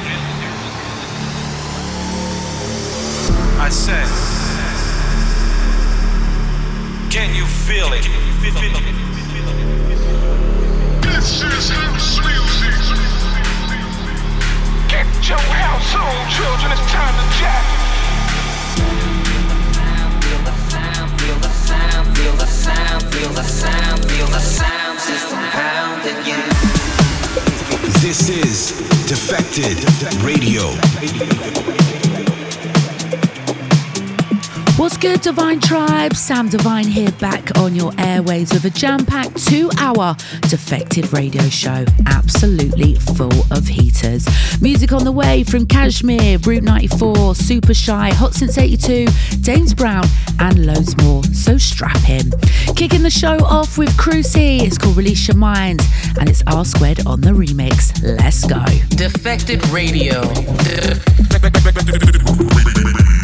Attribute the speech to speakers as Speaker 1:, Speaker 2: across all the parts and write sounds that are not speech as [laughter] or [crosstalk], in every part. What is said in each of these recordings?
Speaker 1: it? I said, can you feel it?
Speaker 2: Defected Radio.
Speaker 3: Good, Divine Tribe? Sam Divine here, back on your airways with a jam packed two hour defected radio show. Absolutely full of heaters. Music on the way from Cajmere, Route 94, Supershy, Hot Since 82, Dames Brown, and loads more. So strap in. Kicking the show off with Crusy. It's called Release Your Mind, and it's Rsquared on the remix. Let's go.
Speaker 4: Defected Radio. [laughs]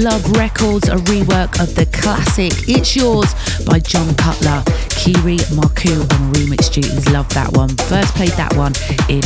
Speaker 3: Love Records, a rework of the classic It's Yours by Jon Cutler. Kyri Markou on remix duties. Love that one. First played that one in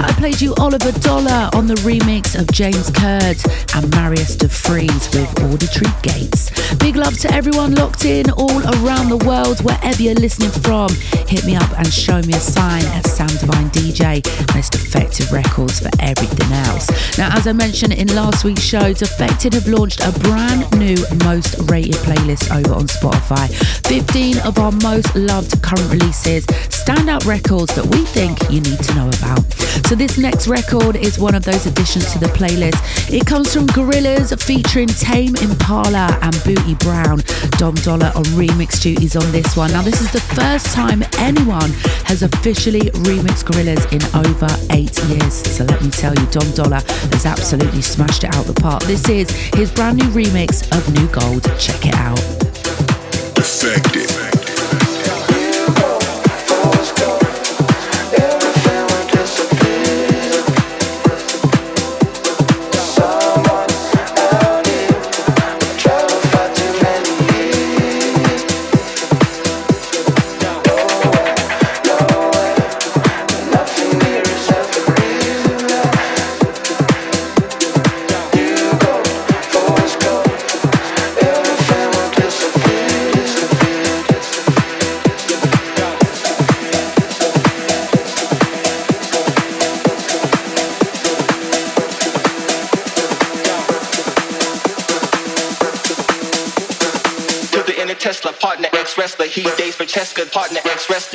Speaker 3: that, I played you Oliver Dollar on the remix of James Curd and Marius de Vries with Auditory Gates. Big love to everyone locked in all around the world, wherever you're listening from. Hit me up and show me a sign at Sam Divine DJ. Most effective Records for everything else. Now, as I mentioned in last week's show, Defected have launched a brand new most rated playlist over on Spotify. 15 of our most loved current releases, standout records that we think you need to know about. So, this next record is one of those additions to the playlist. It comes from Gorillaz featuring Tame Impala and Bootie Brown. Dom Dolla on remix duties on this one. Now, this is the first time anyone has officially remixed Gorillaz in over eight years. So, let me tell you, Dom Dolla has absolutely smashed it out the park. This is his brand new remix of New Gold. Check it out.
Speaker 2: Defected.
Speaker 5: Yo. Francesca, partner, ex-Rest,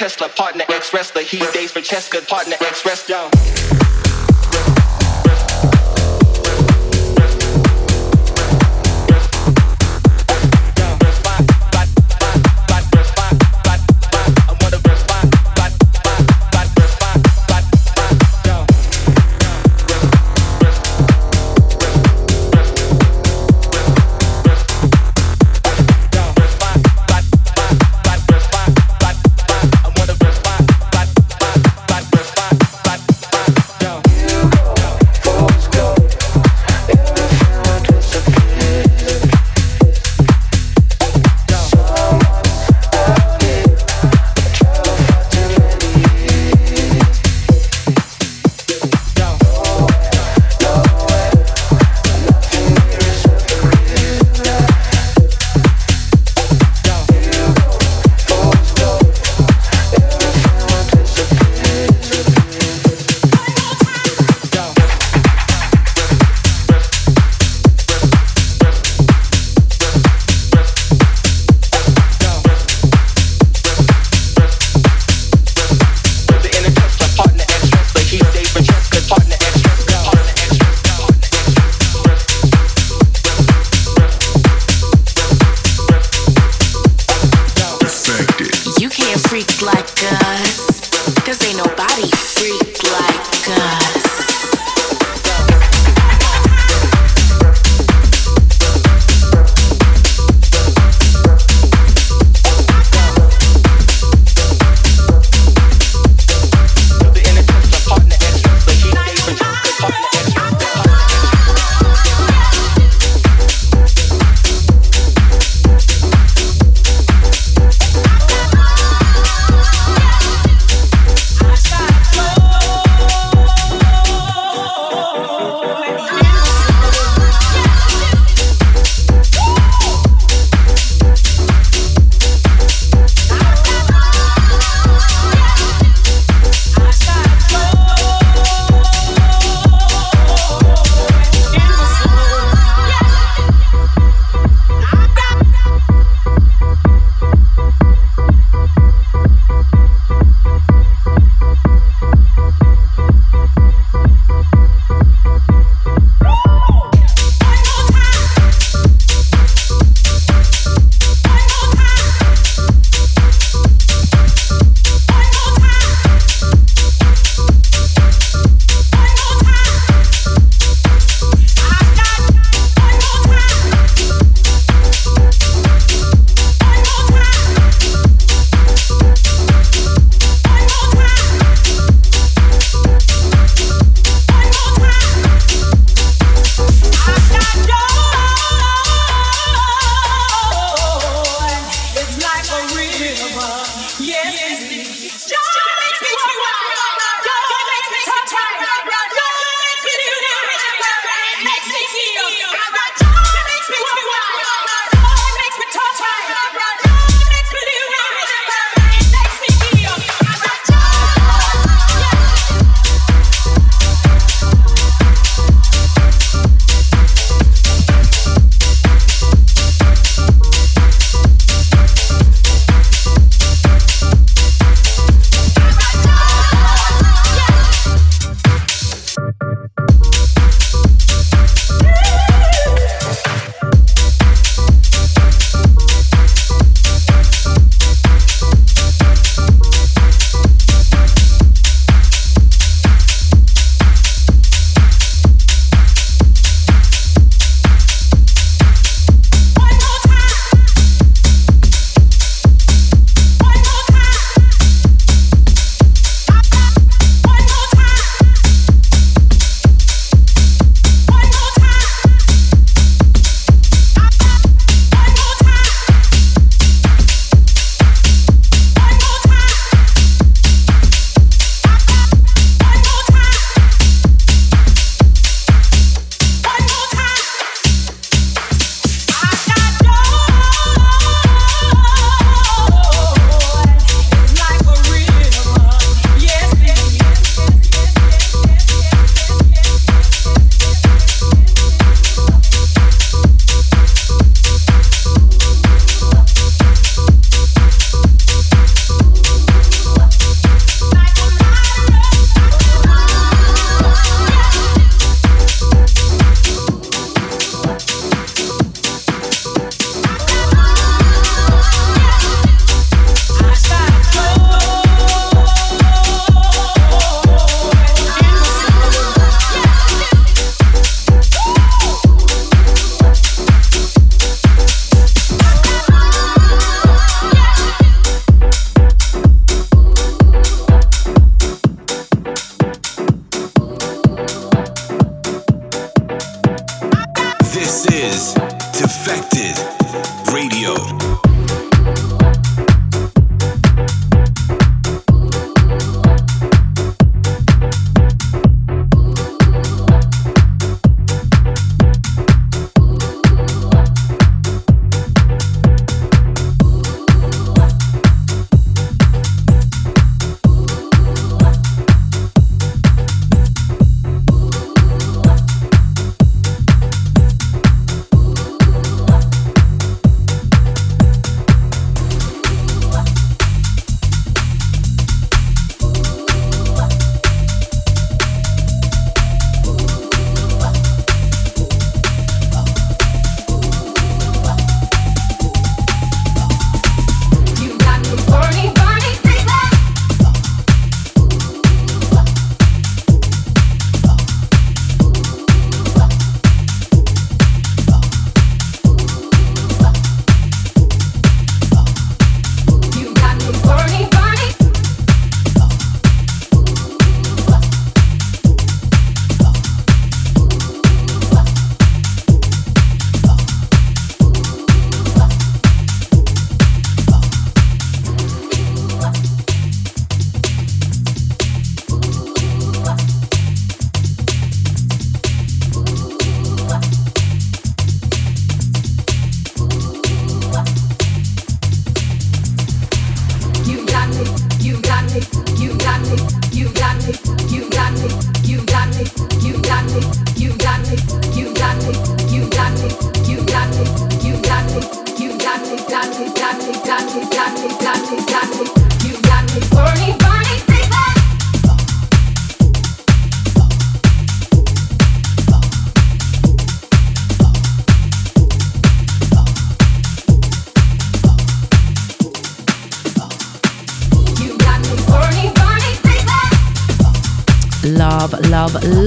Speaker 5: Tesla, partner ex wrestler. He days Francesca, partner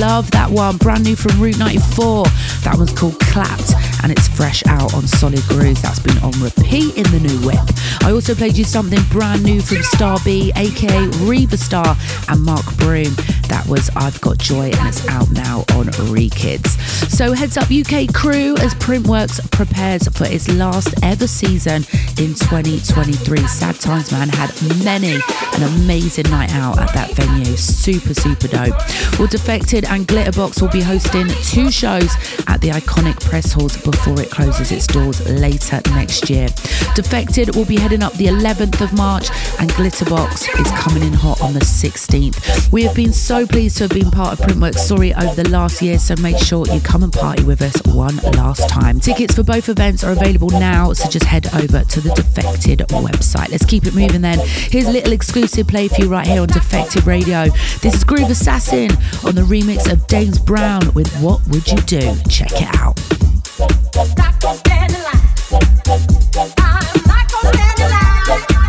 Speaker 5: ex that
Speaker 3: one, brand new from Route 94. That one's called Clapped and it's fresh out on Solid Grooves. That's been on repeat in the new whip. I also played you something brand new from Star B, aka Riva Starr, and Mark Broom. That was I've Got Joy and it's out now on Rekids. So heads up UK crew as Printworks prepares for its last ever season in 2023. Sad Times Man had many an amazing night out at that venue. Super, super dope. Well, Defected and Glitterbox will be hosting two shows at the iconic press halls before it closes its doors later next year. Defected will be heading up the 11th of March and Glitterbox is coming in hot on the 16th. We have been so pleased to have been part of Printworks Story over the last year, so make sure you come and party with us one last time. Tickets for both events are available now, so just head over to the Defected website. Let's keep it moving then. Here's a little exclusive play for you right here on Defected Radio. This is Groove Assassin on the remix of Dames Brown with What Would You Do? Check it out
Speaker 6: not
Speaker 3: gonna. I'm not gonna.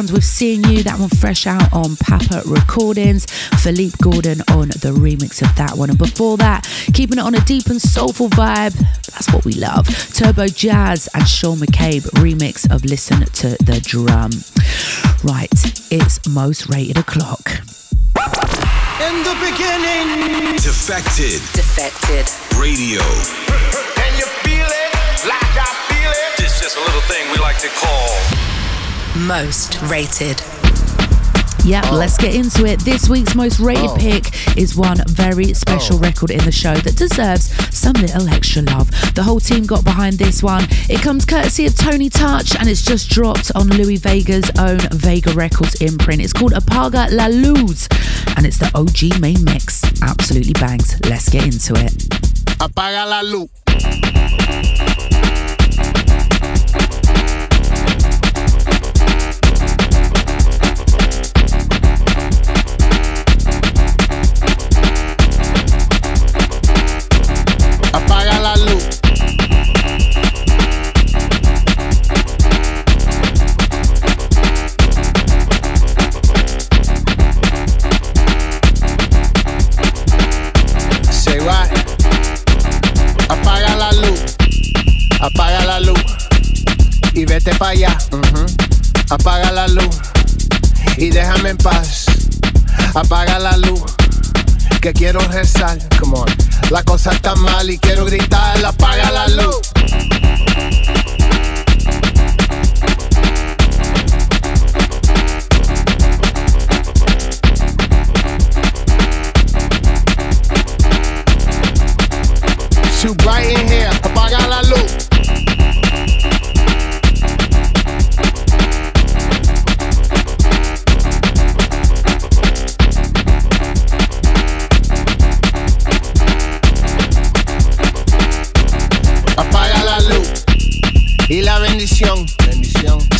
Speaker 3: Background with Seeing You, that one fresh out on Papa Recordings. Felipe Gordon on the remix of that one. And before that, keeping it on a deep and soulful vibe, that's what we love. Turbojazz and Sean McCabe remix of Listen to the Drum. Right, it's most rated o'clock.
Speaker 7: In the beginning,
Speaker 1: Defected
Speaker 4: Defected.
Speaker 1: Radio.
Speaker 8: Can you feel it? Like I feel it?
Speaker 1: It's just a little thing we like to call
Speaker 4: Most rated.
Speaker 3: Yeah, oh. let's get into it. This week's most rated oh. pick is one very special oh. record in the show that deserves some little extra love. The whole team got behind this one. It comes courtesy of Tony Touch and it's just dropped on Louie Vega's own Vega Records imprint. It's called Apaga la Luz and it's the OG main mix. Absolutely bangs. Let's get into it.
Speaker 7: apaga la luz. En paz. Apaga la luz. Que quiero rezar. Come on. La cosa está mal y quiero gritar. Apaga la luz.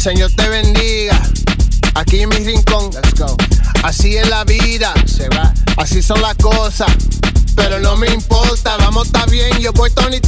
Speaker 7: Señor te bendiga. Aquí en mi rincón. Let's go. Así es la vida. Se va. Así son las cosas. Pero no me importa. Vamos, está bien. Yo voy Tony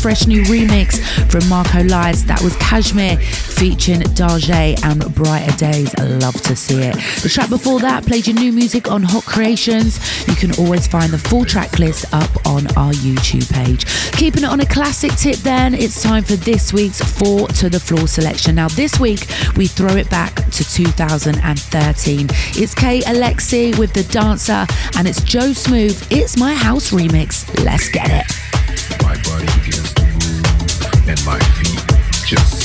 Speaker 3: fresh new remix from Marco Lys. That was Cajmere featuring Dajae and Brighter Days. Love to see it. The track before that played your new music on Hot Creations. You can always find the full track list up on our YouTube page. Keeping it on a classic tip, then it's time for this week's Four to the Floor selection. Now, this week we throw it back to 2013. It's K Alexi with The Dancer, and it's Joe Smooth. It's my house remix. Let's get it
Speaker 2: and my feet. Just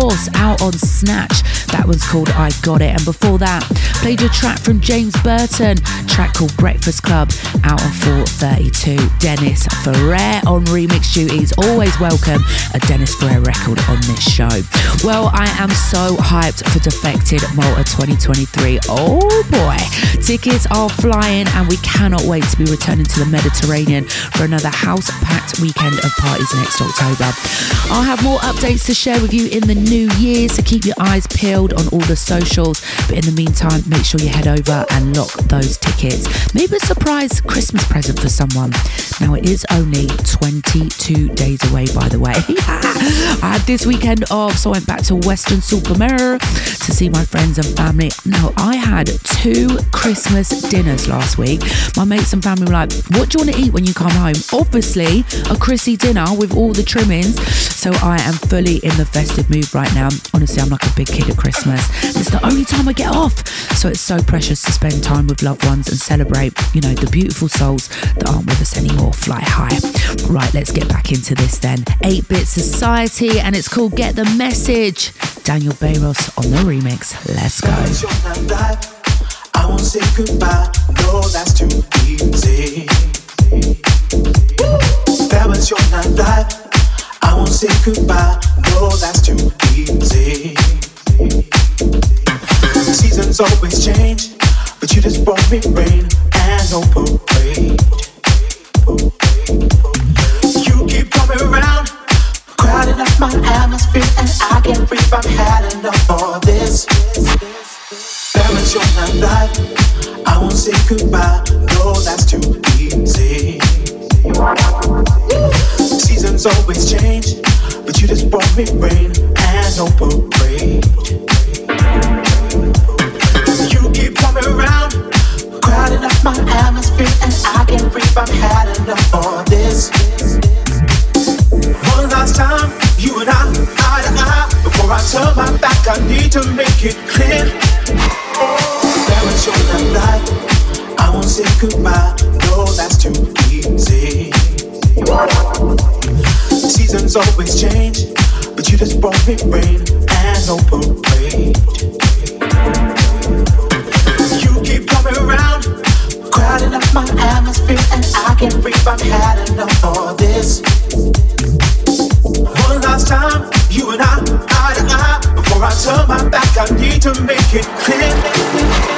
Speaker 3: Course out on Snatch. That one's called I Got It. And before that, played a track from James Burton, track called Breakfast Club out on 432. Dennis Ferrer on remix duties. Always welcome a Dennis Ferrer record on this show. Well, I am so hyped for Defected Malta 2023. Oh boy. Tickets are flying and we cannot wait to be returning to the Mediterranean for another house packed weekend of parties next October. I'll have more updates to share with you in the new year, so keep your eyes peeled on all the socials. But in the meantime, make sure you head over and lock those tickets. Maybe a surprise Christmas present for someone. Now, it is only 22 days away, by the way. [laughs] I had this weekend off, so I went back to Weston-super-Mare to see my friends and family. Now, I had two Christmas dinners last week. My mates and family were like, What do you want to eat when you come home? Obviously, a Chrissy dinner with all the trimmings. So I am fully in the festive mood right now. Honestly, I'm like a big kid at Christmas. It's the only time I get off. So it's so precious to spend time with loved ones and celebrate, you know, the beautiful souls that aren't with us anymore. Fly high. Right, let's get back into this then. 8 Bit Society, and it's called Get the Message. Daniel Barross on the remix. Let's go.
Speaker 9: I won't say goodbye. No, that's too easy. That was your nightlife. I won't say goodbye. No, that's too easy. Seasons always change, but you just brought me rain and no parade. You keep coming around, crowding up my atmosphere, and I can't breathe. I've had enough of this. Was your nightlife. I won't say goodbye. No, that's too easy. Seasons always change, but you just brought me rain and no parade. Around, crowding up my atmosphere, and I can't breathe. I've had enough of this. One last time, you and I, eye to eye. Before I turn my back, I need to make it clear. That was your life. I won't say goodbye. No, that's too easy. Seasons always change, but you just brought me rain and no parade. Around, crowding up my atmosphere, and I can't breathe. I've had enough of this. One last time, you and I, eye to eye. Before I turn my back, I need to make it clear.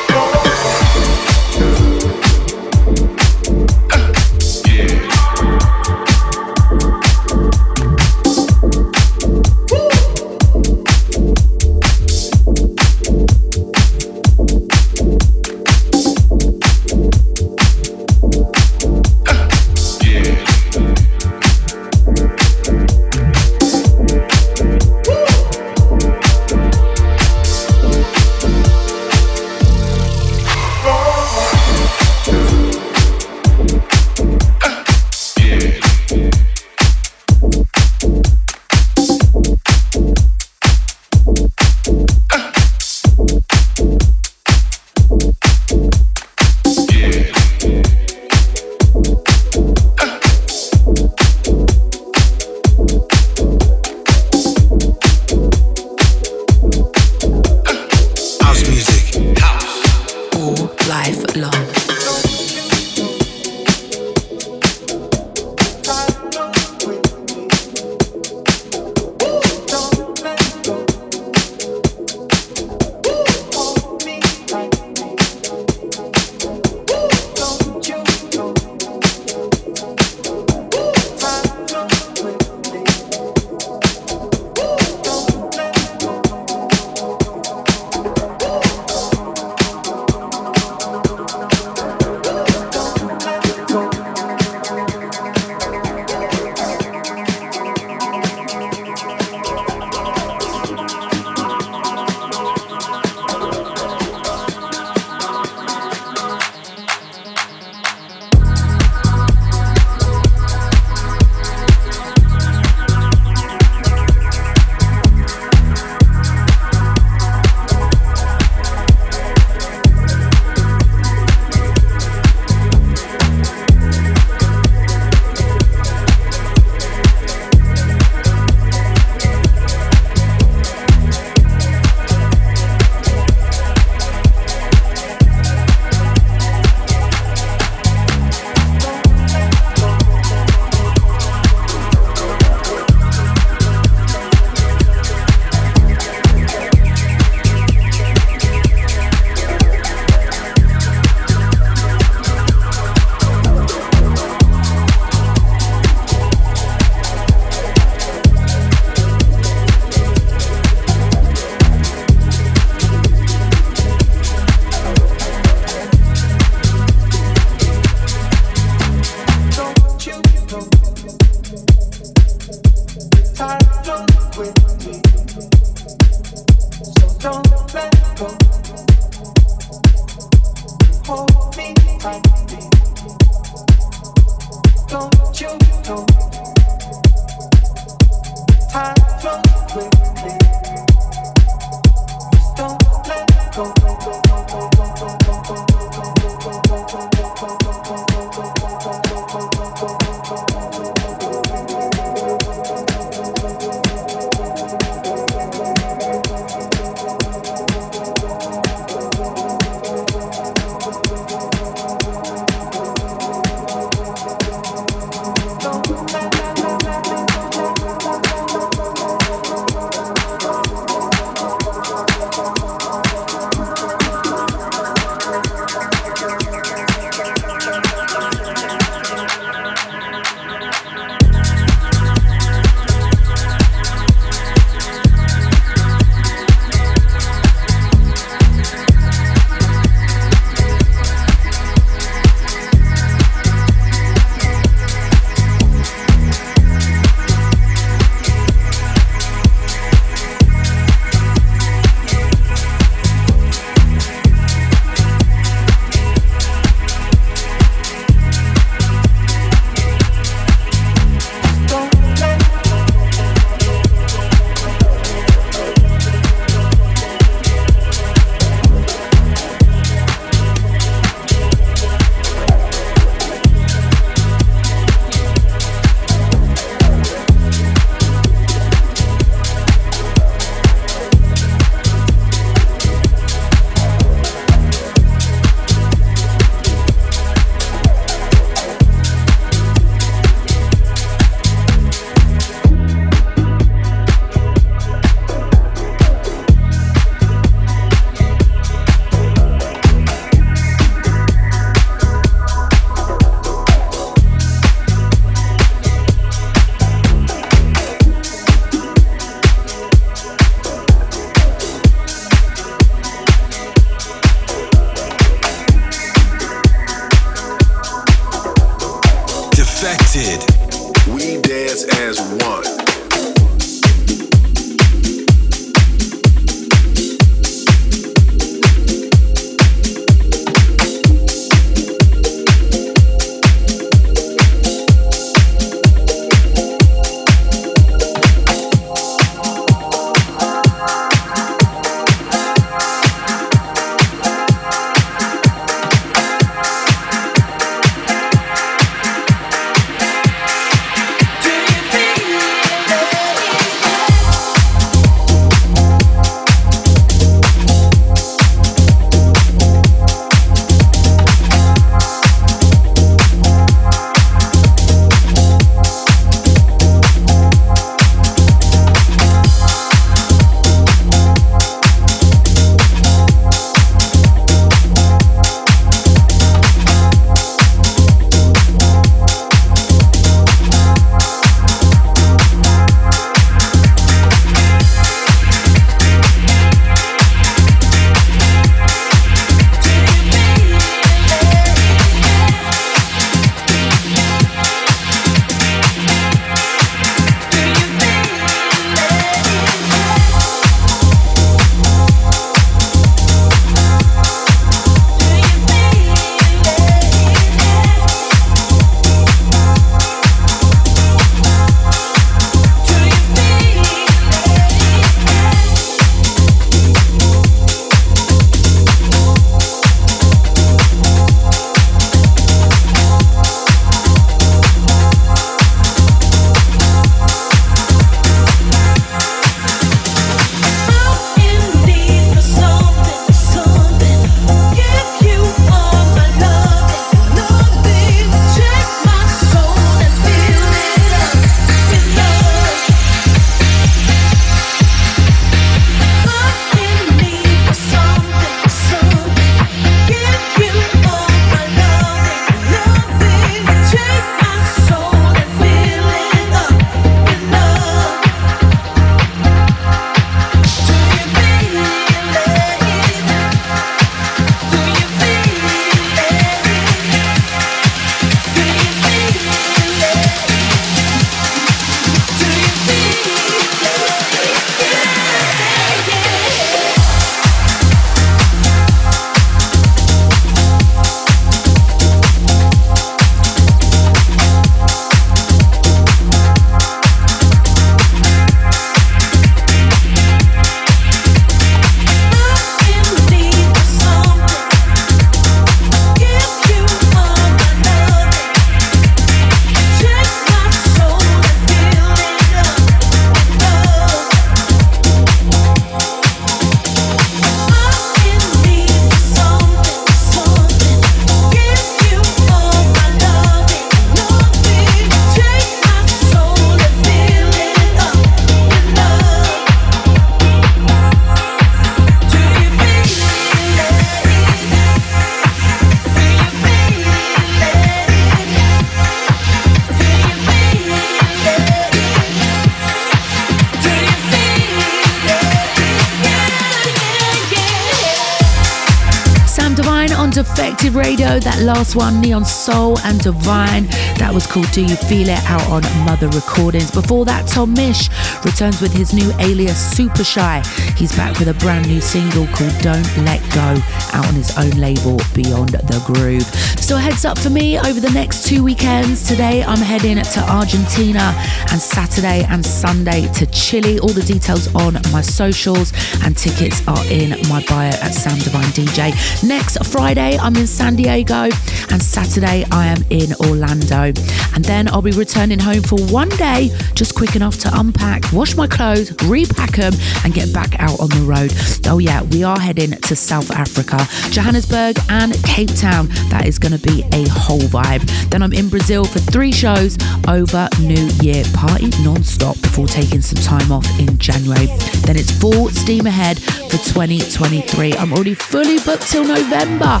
Speaker 9: say
Speaker 3: Radio, that last one, Nhan Solo and Divine. That was called Do You Feel It out on Mother Recordings. Before that, Tom Misch returns with his new alias Supershy. He's back with a brand new single called Don't Let Go out on his own label Beyond the Groove. So, heads up for me over the next two weekends. Today, I'm heading to Argentina and Saturday and Sunday to Chile. All the details on my socials and tickets are in my bio at Sam Divine DJ. Next Friday, I'm in San Diego and Saturday, I am in Orlando. And then I'll be returning home for one day, just quick enough to unpack, wash my clothes, repack them, and get back out on the road. Oh, yeah, we are heading to South Africa, Johannesburg, and Cape Town. That is going to be a whole vibe. Then I'm in Brazil for three shows over New Year. Party non stop before taking some time off in January. Then it's full steam ahead for 2023. I'm already fully booked till November.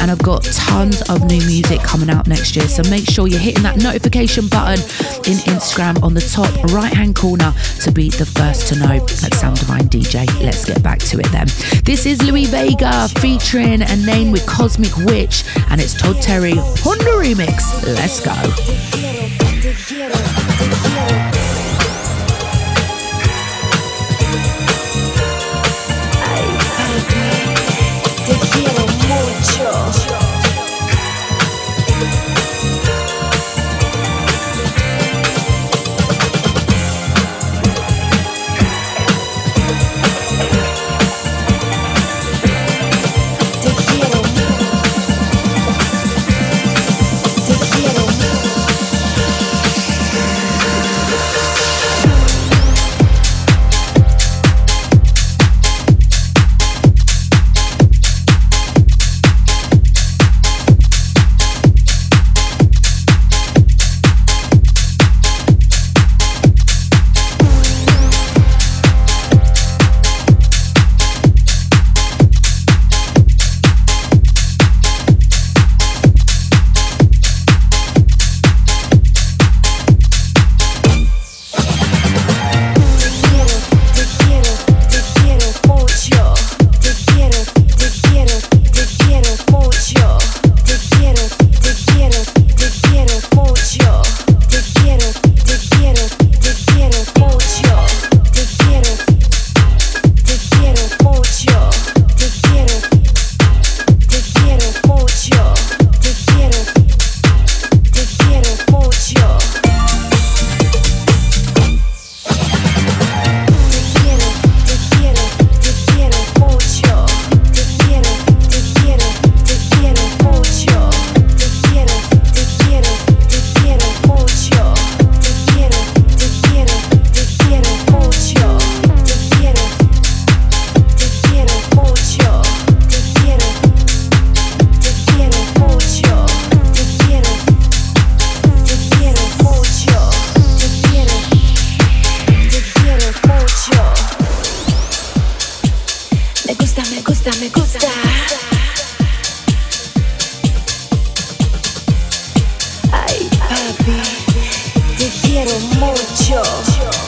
Speaker 3: And I've got tons of new music coming out next year. So make sure you're hitting that notification button in Instagram on the top right hand corner to be the first to know at Sam Divine DJ. Let's get back to it then. This is Louie Vega featuring Anané with Cosmic Witch, and it's Todd Terry Honda Remix. Let's go.
Speaker 10: Show. 我木见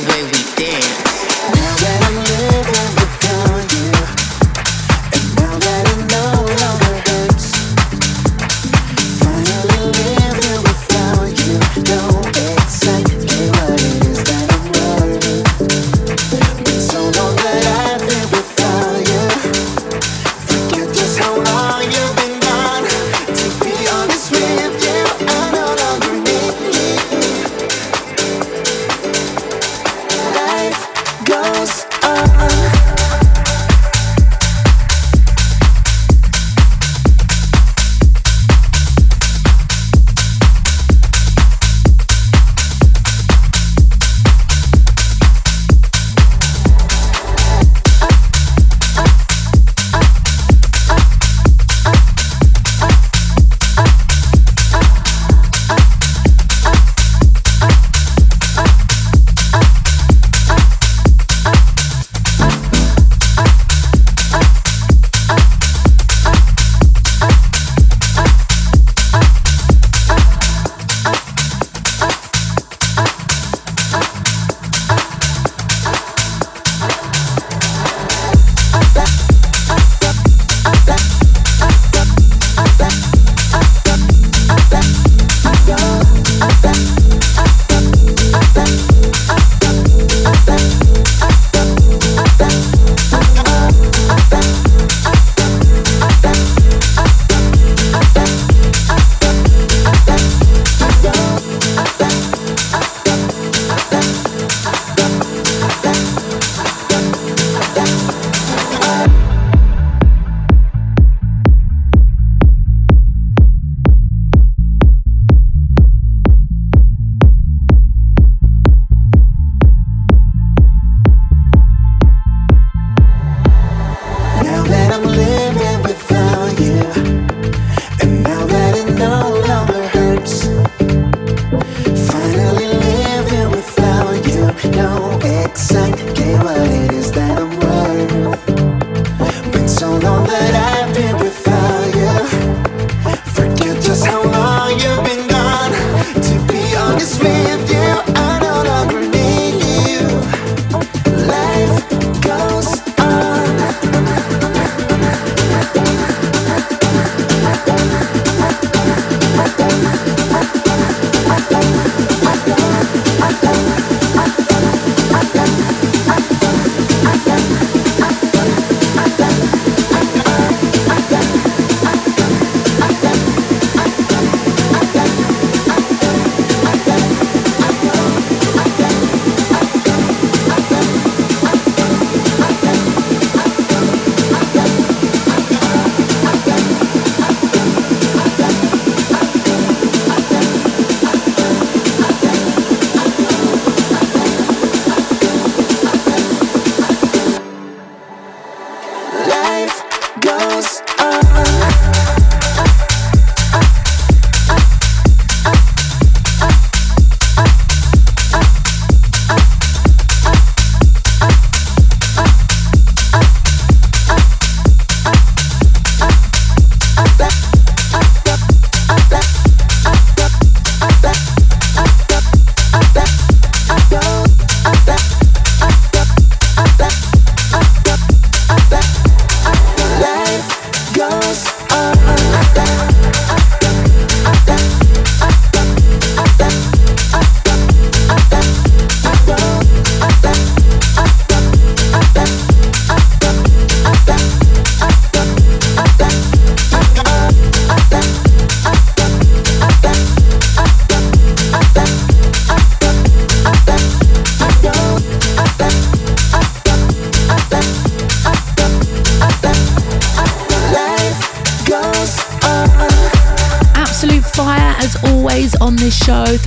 Speaker 3: the way we dance.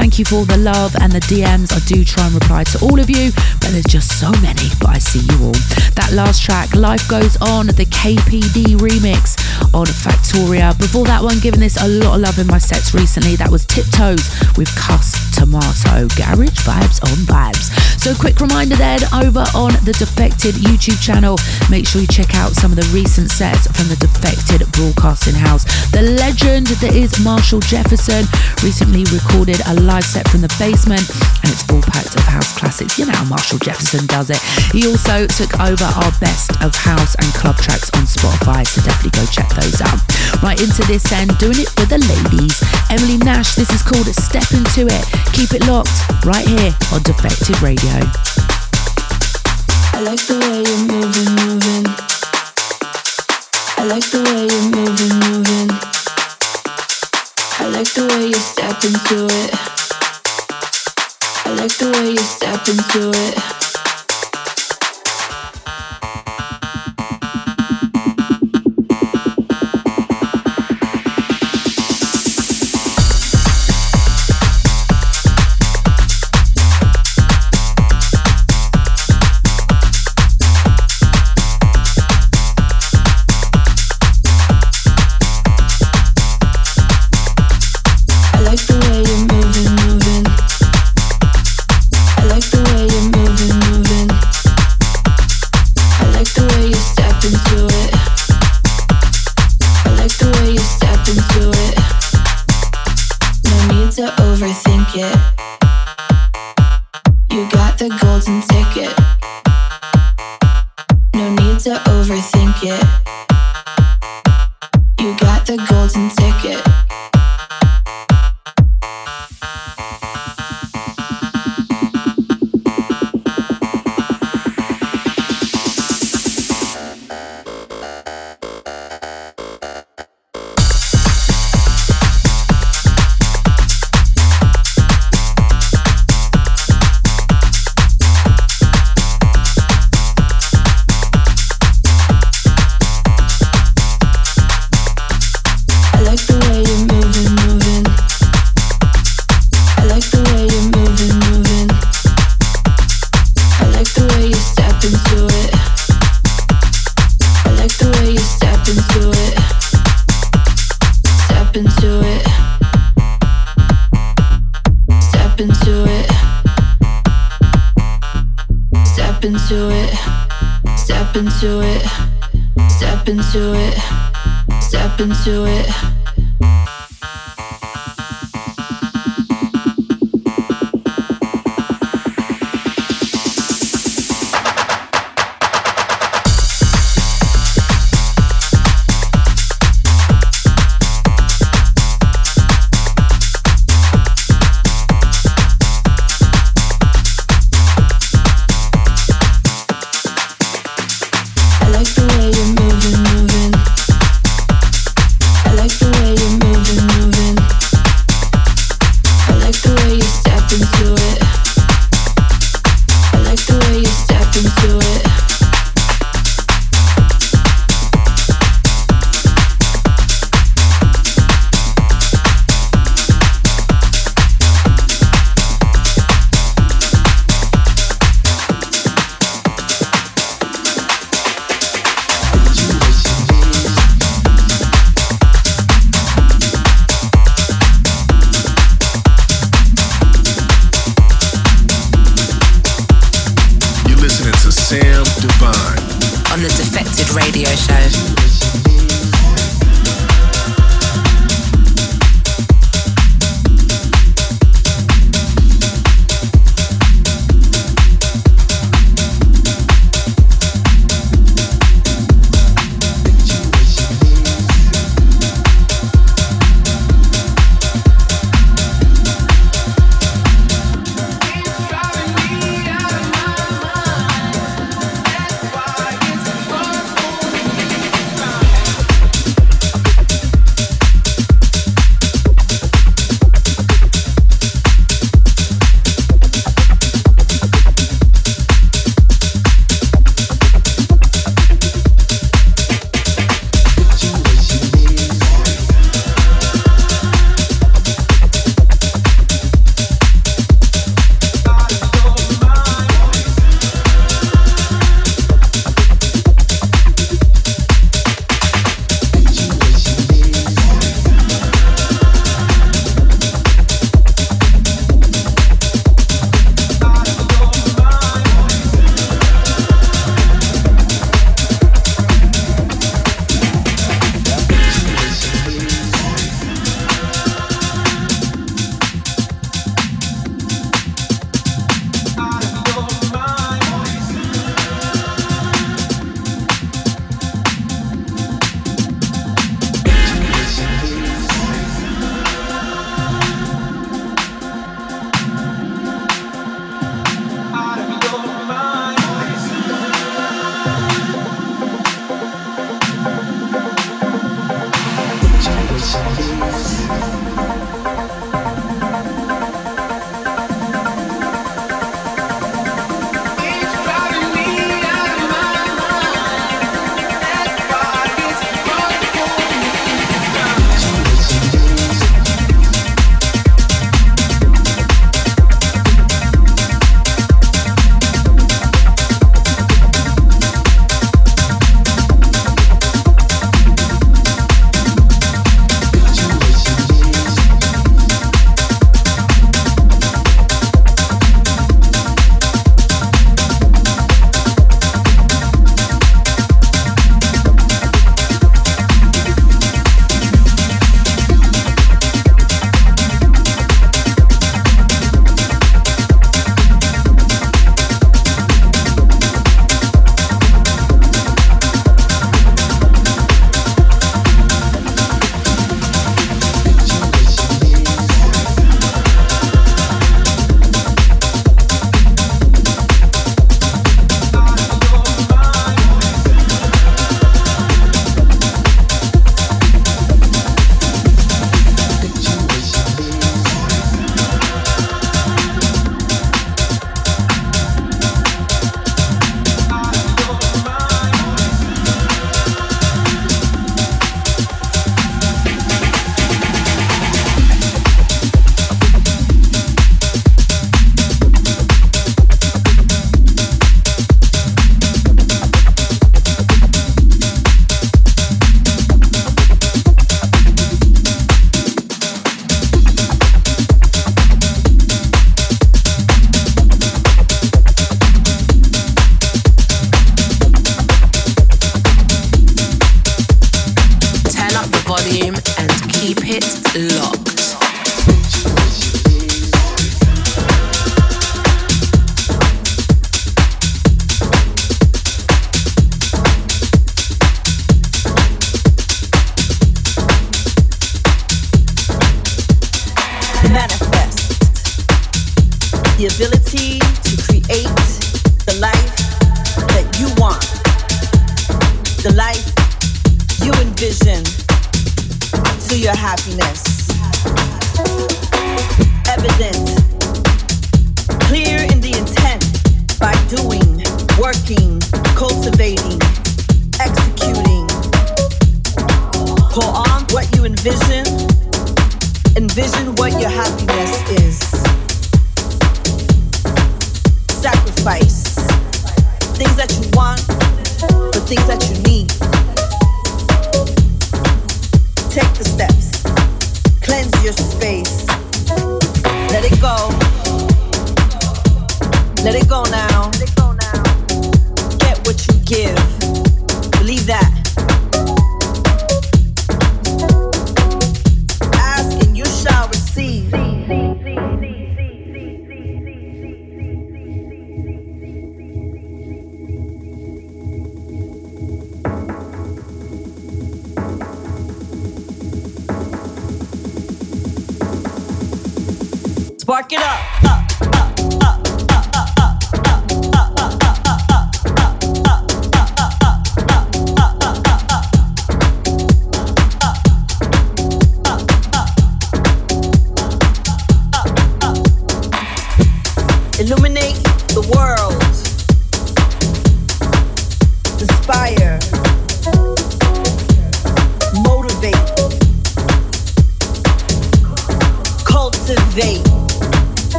Speaker 3: Thank you for all the love and the DMs. I do try and reply to all of you, but there's just so many, but I see you all. That last track, Life Goes On, the KPD remix on Factoria. Before that one, giving this a lot of love in my sets recently. That was Tiptoes with Cuss Tomato. Garage vibes on vibes. So, quick reminder then over on the Defected YouTube channel, make sure you check out some of the recent sets from the Defected Broadcasting House. The legend that is Marshall Jefferson recently recorded a live set from the basement and it's full packed of house classics. You know how Marshall Jefferson does it. He also took over our best of house and club tracks on Spotify, so definitely go check those out. Right into this end, doing it for the ladies. Emily Nash, this is called Step Into It. Keep it locked right here on Defected Radio.
Speaker 11: I like the way you're moving, moving. I like the way you're moving. Moving. I like the way you're moving, moving. I like the way you step into it.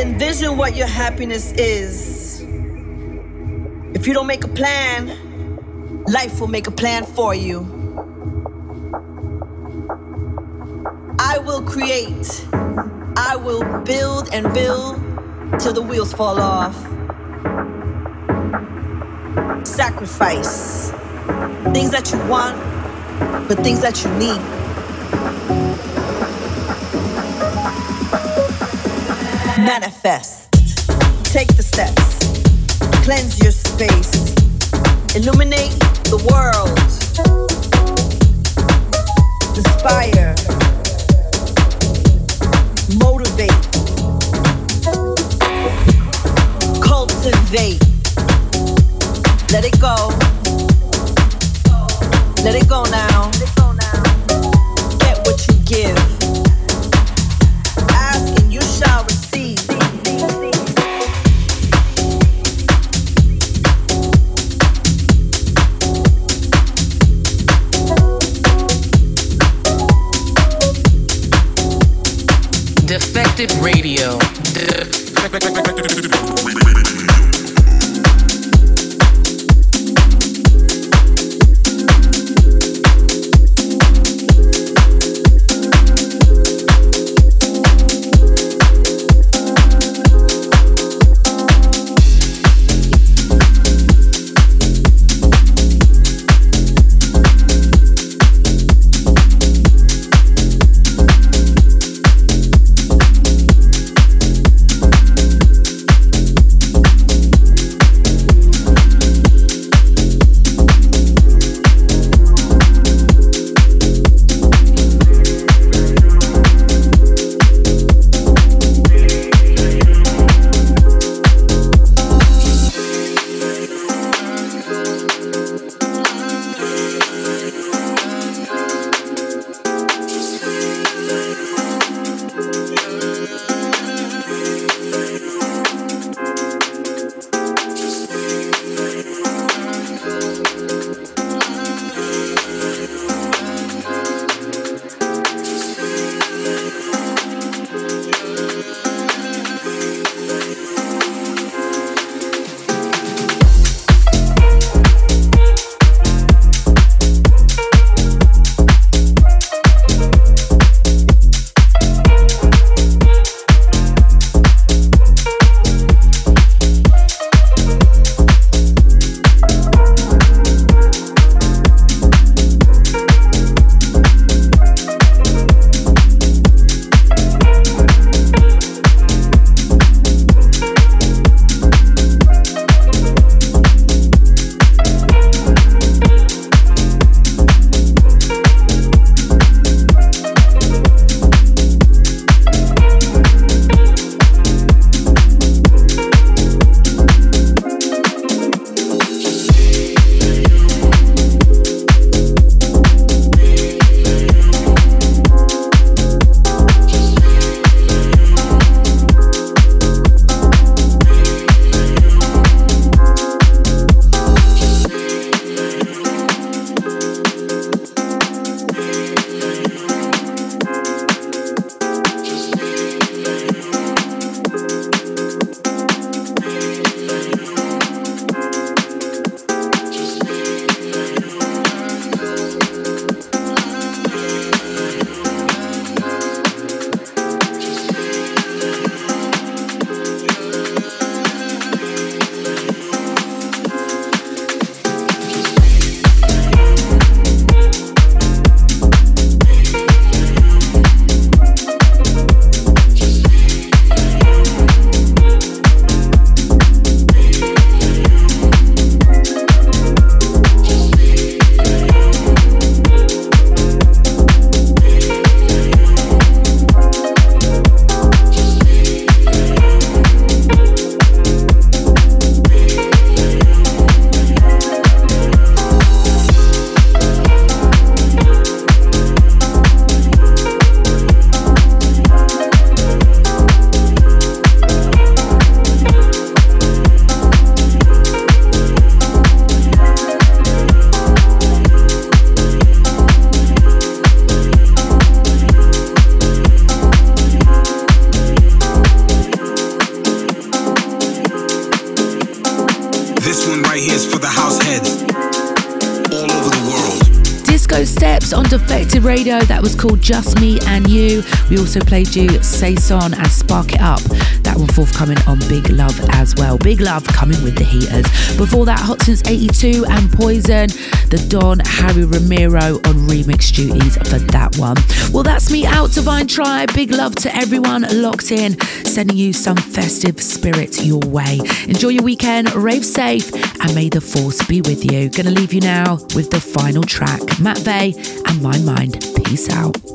Speaker 12: Envision what your happiness is. If you don't make a plan, life will make a plan for you. I will create. I will build and build till the wheels fall off. Sacrifice things that you want, but things that you need. Manifest. Take the steps. Cleanse your space. Illuminate the world. Inspire. Motivate. Cultivate. Let it go. Let it go now. Get what you give.
Speaker 13: Radio.
Speaker 1: This
Speaker 3: That was called Just Me and You. We also played you Saison and Spark It Up. That one forthcoming on Big Love as well. Big Love coming with the heaters. Before that, Hot Since 82 and Poison. The Don Harry Romero on remix duties for that one. Well, that's me out, Divine Tribe. Big love to everyone locked in, sending you some festive spirit your way. Enjoy your weekend, rave safe, and may the force be with you. Gonna leave you now with the final track. Matt Vey and My Mind. Peace out.